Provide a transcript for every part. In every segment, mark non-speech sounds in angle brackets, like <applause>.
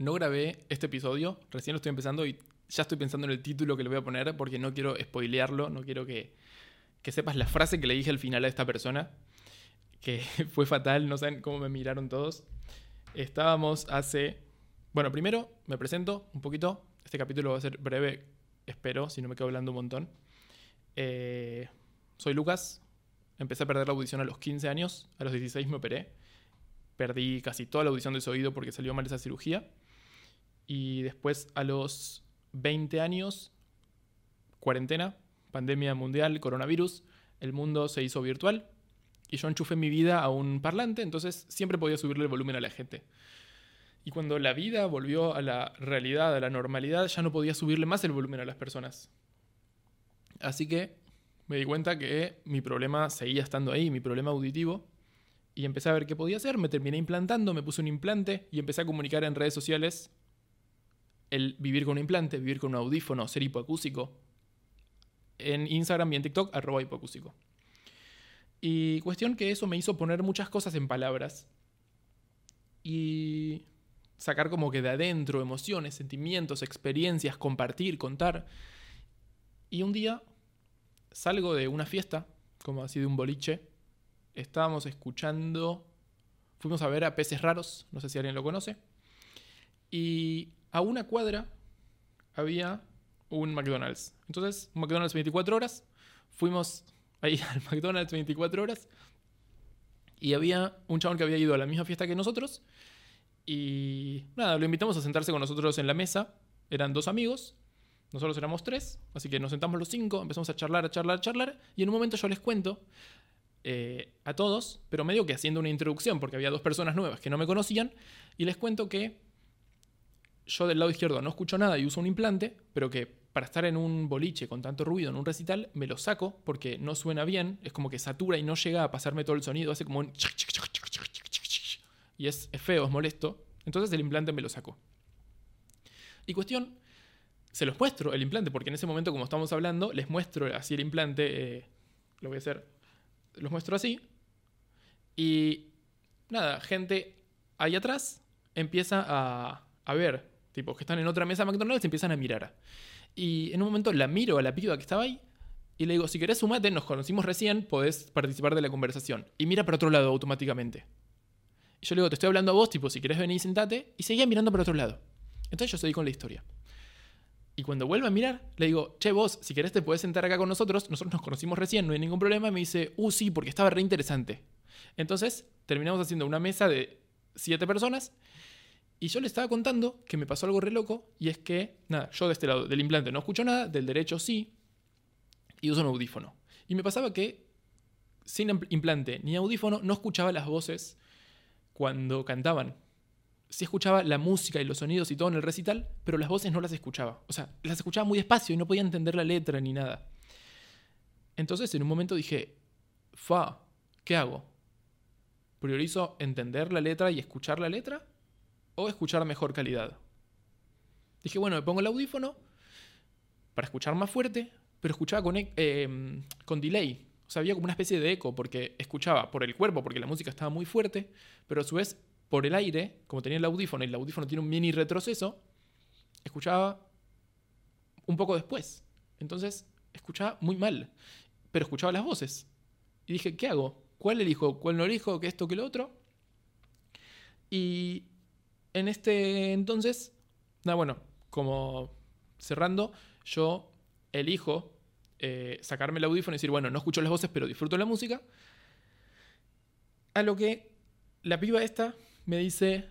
no grabé este episodio, recién lo estoy empezando y ya estoy pensando en el título que le voy a poner porque no quiero spoilearlo, no quiero que, sepas la frase que le dije al final a esta persona, que <laughs> fue fatal, no saben cómo me miraron todos. Estábamos hace... Bueno, primero me presento un poquito, este capítulo va a ser breve, espero, si no me quedo hablando un montón. Eh, soy Lucas, empecé a perder la audición a los 15 años, a los 16 me operé, perdí casi toda la audición de su oído porque salió mal esa cirugía. Y después a los 20 años, cuarentena, pandemia mundial, coronavirus, el mundo se hizo virtual y yo enchufé mi vida a un parlante, entonces siempre podía subirle el volumen a la gente. Y cuando la vida volvió a la realidad, a la normalidad, ya no podía subirle más el volumen a las personas. Así que me di cuenta que mi problema seguía estando ahí, mi problema auditivo, y empecé a ver qué podía hacer, me terminé implantando, me puse un implante y empecé a comunicar en redes sociales el vivir con un implante, vivir con un audífono, ser hipoacúsico. En Instagram y en TikTok, arroba hipoacúsico. Y cuestión que eso me hizo poner muchas cosas en palabras y sacar como que de adentro emociones, sentimientos, experiencias, compartir, contar. Y un día salgo de una fiesta, como así de un boliche, estábamos escuchando, fuimos a ver a Peces Raros, no sé si alguien lo conoce, y a una cuadra había un McDonald's. Entonces, McDonald's 24 horas, fuimos ahí <laughs> al McDonald's 24 horas y había un chabón que había ido a la misma fiesta que nosotros y nada, lo invitamos a sentarse con nosotros en la mesa. Eran dos amigos, nosotros éramos tres, así que nos sentamos los cinco, empezamos a charlar, a charlar, a charlar y en un momento yo les cuento eh, a todos, pero medio que haciendo una introducción porque había dos personas nuevas que no me conocían y les cuento que yo del lado izquierdo no escucho nada y uso un implante, pero que para estar en un boliche con tanto ruido en un recital me lo saco porque no suena bien, es como que satura y no llega a pasarme todo el sonido, hace como un... Y es, feo, es molesto. Entonces el implante me lo saco. Y cuestión, se los muestro el implante, porque en ese momento, como estamos hablando, les muestro así el implante, eh, lo voy a hacer, los muestro así. Y nada, gente ahí atrás empieza a, a ver Tipo, que están en otra mesa McDonald's y empiezan a mirar. Y en un momento la miro a la piba que estaba ahí y le digo, si querés sumate, nos conocimos recién, podés participar de la conversación. Y mira para otro lado automáticamente. Y yo le digo, te estoy hablando a vos, tipo, si querés venir, sentate. Y seguía mirando para otro lado. Entonces yo seguí con la historia. Y cuando vuelve a mirar, le digo, che, vos, si querés te podés sentar acá con nosotros, nosotros nos conocimos recién, no hay ningún problema. Y me dice, uh, sí, porque estaba re interesante. Entonces terminamos haciendo una mesa de siete personas y yo le estaba contando que me pasó algo re loco, y es que, nada, yo de este lado del implante no escucho nada, del derecho sí, y uso un audífono. Y me pasaba que sin implante ni audífono no escuchaba las voces cuando cantaban. Sí escuchaba la música y los sonidos y todo en el recital, pero las voces no las escuchaba. O sea, las escuchaba muy despacio y no podía entender la letra ni nada. Entonces en un momento dije, fa, ¿qué hago? ¿Priorizo entender la letra y escuchar la letra? O escuchar mejor calidad. Dije, bueno, me pongo el audífono para escuchar más fuerte, pero escuchaba con, e, em, con delay. O sea, había como una especie de eco, porque escuchaba por el cuerpo, porque la música estaba muy fuerte, pero a su vez por el aire, como tenía el audífono y el audífono tiene un mini retroceso, escuchaba un poco después. Entonces, escuchaba muy mal, pero escuchaba las voces. Y dije, ¿qué hago? ¿Cuál elijo? ¿Cuál no elijo? ¿Qué esto? ¿Qué lo otro? Y en este entonces, nada, bueno, como cerrando, yo elijo eh, sacarme el audífono y decir, bueno, no escucho las voces, pero disfruto la música. A lo que la piba esta me dice,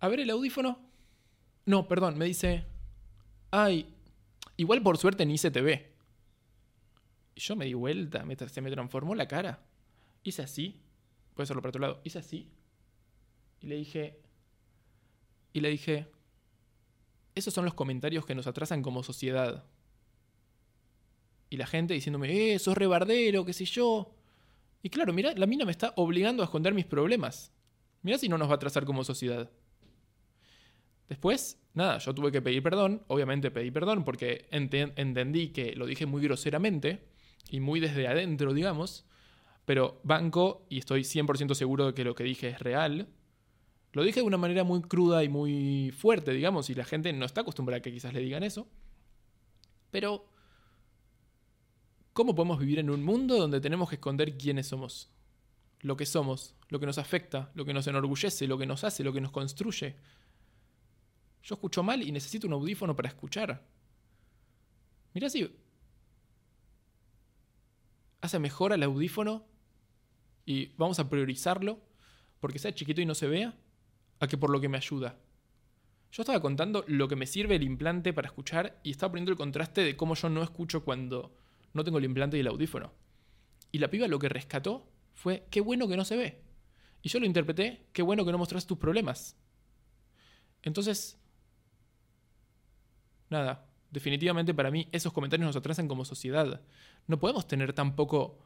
a ver el audífono. No, perdón, me dice, ay, igual por suerte ni se te ve. Y yo me di vuelta, se me transformó la cara. Hice así, puede hacerlo para otro lado, hice así. Y le dije, y le dije, esos son los comentarios que nos atrasan como sociedad. Y la gente diciéndome, eh, sos rebardero, qué sé yo. Y claro, mira, la mina me está obligando a esconder mis problemas. Mira si no nos va a atrasar como sociedad. Después, nada, yo tuve que pedir perdón, obviamente pedí perdón porque entendí que lo dije muy groseramente y muy desde adentro, digamos, pero banco y estoy 100% seguro de que lo que dije es real Lo dije de una manera muy cruda y muy fuerte, digamos, y la gente no está acostumbrada a que quizás le digan eso. Pero, ¿cómo podemos vivir en un mundo donde tenemos que esconder quiénes somos? Lo que somos, lo que nos afecta, lo que nos enorgullece, lo que nos hace, lo que nos construye. Yo escucho mal y necesito un audífono para escuchar. Mira si hace mejor al audífono y vamos a priorizarlo porque sea chiquito y no se vea que por lo que me ayuda. Yo estaba contando lo que me sirve el implante para escuchar y estaba poniendo el contraste de cómo yo no escucho cuando no tengo el implante y el audífono. Y la piba lo que rescató fue, qué bueno que no se ve. Y yo lo interpreté, qué bueno que no mostras tus problemas. Entonces, nada, definitivamente para mí esos comentarios nos atrasan como sociedad. No podemos tener tampoco...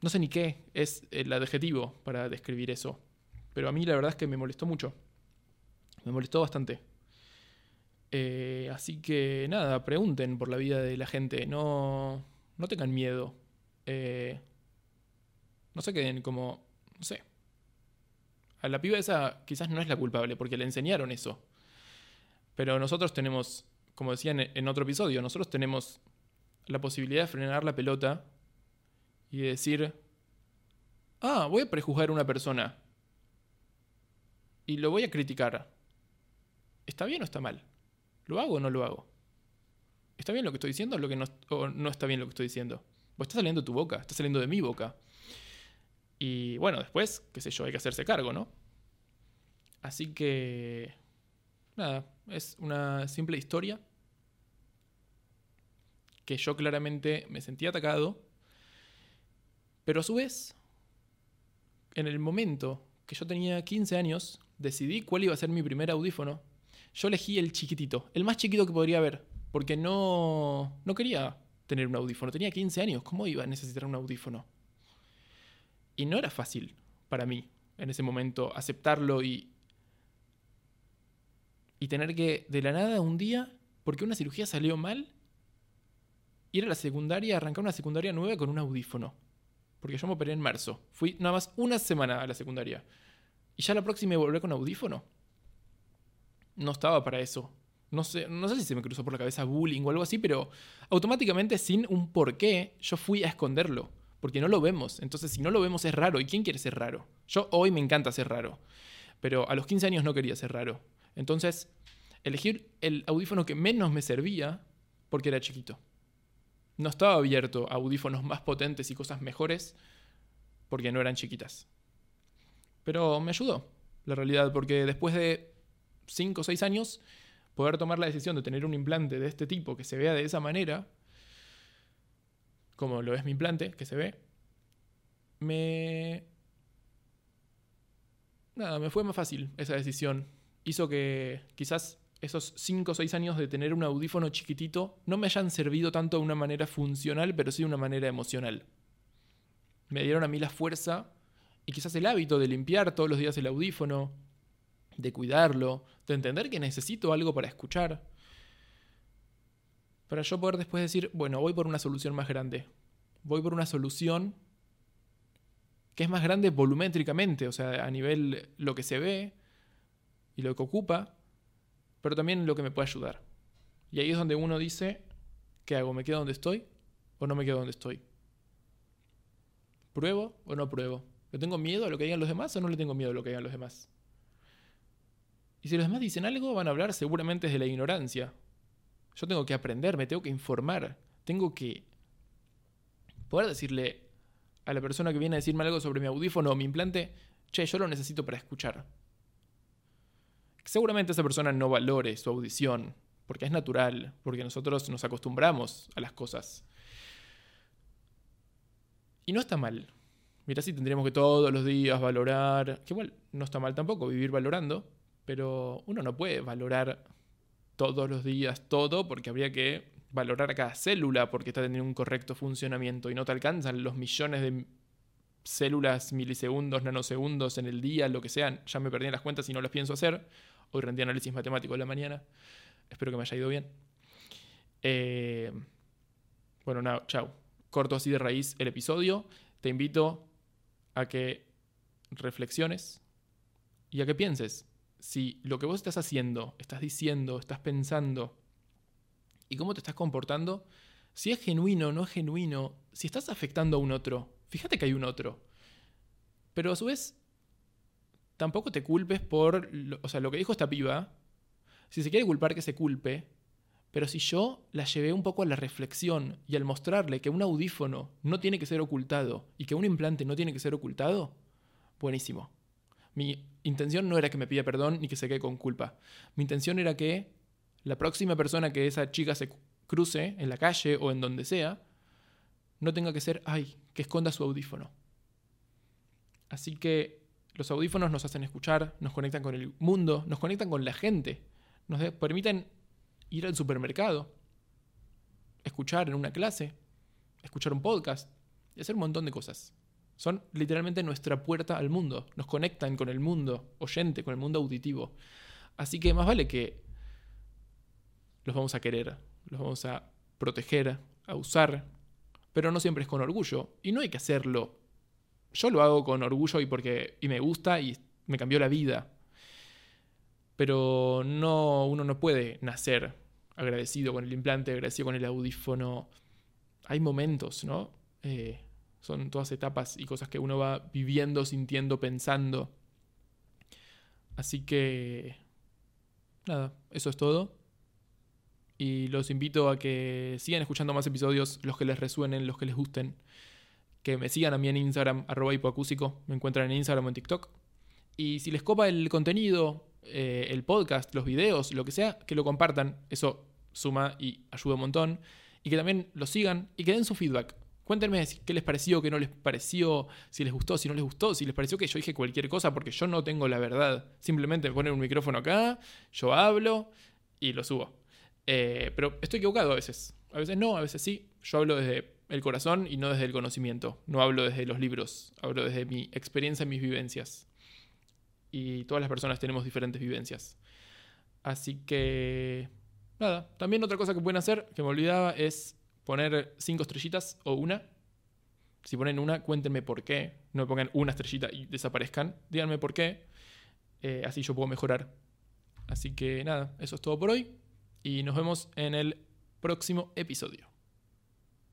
No sé ni qué es el adjetivo para describir eso. Pero a mí la verdad es que me molestó mucho. Me molestó bastante. Eh, así que nada, pregunten por la vida de la gente. No, no tengan miedo. Eh, no se queden como... No sé. A la piba esa quizás no es la culpable porque le enseñaron eso. Pero nosotros tenemos, como decían en otro episodio, nosotros tenemos la posibilidad de frenar la pelota y decir, ah, voy a prejuzgar a una persona y lo voy a criticar. ¿Está bien o está mal? ¿Lo hago o no lo hago? ¿Está bien lo que estoy diciendo o, no, no está bien lo que estoy diciendo? O está saliendo de tu boca, está saliendo de mi boca. Y bueno, después, qué sé yo, hay que hacerse cargo, ¿no? Así que... Nada, es una simple historia que yo claramente me sentí atacado, pero a su vez, en el momento que yo tenía 15 años, decidí cuál iba a ser mi primer audífono. Yo elegí el chiquitito, el más chiquito que podría haber, porque no, no quería tener un audífono. Tenía 15 años, ¿cómo iba a necesitar un audífono? Y no era fácil para mí en ese momento aceptarlo y, y tener que de la nada un día, porque una cirugía salió mal, ir a la secundaria, arrancar una secundaria nueva con un audífono. Porque yo me operé en marzo. Fui nada más una semana a la secundaria. Y ya la próxima volver con audífono. No estaba para eso. No sé, no sé si se me cruzó por la cabeza bullying o algo así, pero automáticamente sin un porqué yo fui a esconderlo. Porque no lo vemos. Entonces si no lo vemos es raro. ¿Y quién quiere ser raro? Yo hoy me encanta ser raro. Pero a los 15 años no quería ser raro. Entonces, elegir el audífono que menos me servía porque era chiquito. No estaba abierto a audífonos más potentes y cosas mejores porque no eran chiquitas. Pero me ayudó, la realidad, porque después de 5 o 6 años, poder tomar la decisión de tener un implante de este tipo que se vea de esa manera, como lo es mi implante, que se ve, me... Nada, me fue más fácil esa decisión. Hizo que quizás esos 5 o 6 años de tener un audífono chiquitito no me hayan servido tanto de una manera funcional, pero sí de una manera emocional. Me dieron a mí la fuerza y quizás el hábito de limpiar todos los días el audífono, de cuidarlo, de entender que necesito algo para escuchar, para yo poder después decir, bueno, voy por una solución más grande, voy por una solución que es más grande volumétricamente, o sea, a nivel lo que se ve y lo que ocupa, pero también lo que me puede ayudar. Y ahí es donde uno dice, ¿qué hago? ¿Me quedo donde estoy o no me quedo donde estoy? ¿Pruebo o no pruebo? ¿Le tengo miedo a lo que digan los demás o no le tengo miedo a lo que digan los demás? Y si los demás dicen algo, van a hablar seguramente desde la ignorancia. Yo tengo que aprender, me tengo que informar, tengo que poder decirle a la persona que viene a decirme algo sobre mi audífono o mi implante, che, yo lo necesito para escuchar. Seguramente esa persona no valore su audición, porque es natural, porque nosotros nos acostumbramos a las cosas. Y no está mal, Mira si tendríamos que todos los días valorar, que igual no está mal tampoco vivir valorando, pero uno no puede valorar todos los días todo porque habría que valorar a cada célula porque está teniendo un correcto funcionamiento y no te alcanzan los millones de células, milisegundos, nanosegundos en el día, lo que sean. Ya me perdí en las cuentas y no las pienso hacer. Hoy rendí análisis matemático en la mañana. Espero que me haya ido bien. Eh, bueno, nada, chao. Corto así de raíz el episodio. Te invito a que reflexiones, y a que pienses si lo que vos estás haciendo, estás diciendo, estás pensando y cómo te estás comportando, si es genuino no es genuino, si estás afectando a un otro, fíjate que hay un otro. Pero a su vez, tampoco te culpes por, o sea, lo que dijo esta piba, si se quiere culpar que se culpe, pero si yo la llevé un poco a la reflexión y al mostrarle que un audífono no tiene que ser ocultado y que un implante no tiene que ser ocultado, buenísimo. Mi intención no era que me pida perdón ni que se quede con culpa. Mi intención era que la próxima persona que esa chica se cruce en la calle o en donde sea, no tenga que ser, ay, que esconda su audífono. Así que los audífonos nos hacen escuchar, nos conectan con el mundo, nos conectan con la gente, nos permiten ir al supermercado, escuchar en una clase, escuchar un podcast y hacer un montón de cosas. Son literalmente nuestra puerta al mundo, nos conectan con el mundo oyente, con el mundo auditivo. Así que más vale que los vamos a querer, los vamos a proteger, a usar, pero no siempre es con orgullo y no hay que hacerlo. Yo lo hago con orgullo y porque y me gusta y me cambió la vida. Pero no, uno no puede nacer agradecido con el implante, agradecido con el audífono. Hay momentos, ¿no? Eh, son todas etapas y cosas que uno va viviendo, sintiendo, pensando. Así que... Nada, eso es todo. Y los invito a que sigan escuchando más episodios, los que les resuenen, los que les gusten. Que me sigan a mí en Instagram, arroba hipoacúsico. Me encuentran en Instagram o en TikTok. Y si les copa el contenido, eh, el podcast, los videos, lo que sea, que lo compartan. Eso suma y ayuda un montón. Y que también lo sigan y que den su feedback. Cuéntenme qué les pareció, qué no les pareció, si les gustó, si no les gustó, si les pareció que yo dije cualquier cosa, porque yo no tengo la verdad. Simplemente poner un micrófono acá, yo hablo y lo subo. Eh, pero estoy equivocado a veces. A veces no, a veces sí. Yo hablo desde el corazón y no desde el conocimiento. No hablo desde los libros, hablo desde mi experiencia y mis vivencias y todas las personas tenemos diferentes vivencias. Así que, nada, también otra cosa que pueden hacer, que me olvidaba, es poner cinco estrellitas o una. Si ponen una, cuéntenme por qué. No me pongan una estrellita y desaparezcan. Díganme por qué. Eh, así yo puedo mejorar. Así que nada, eso es todo por hoy. Y nos vemos en el próximo episodio.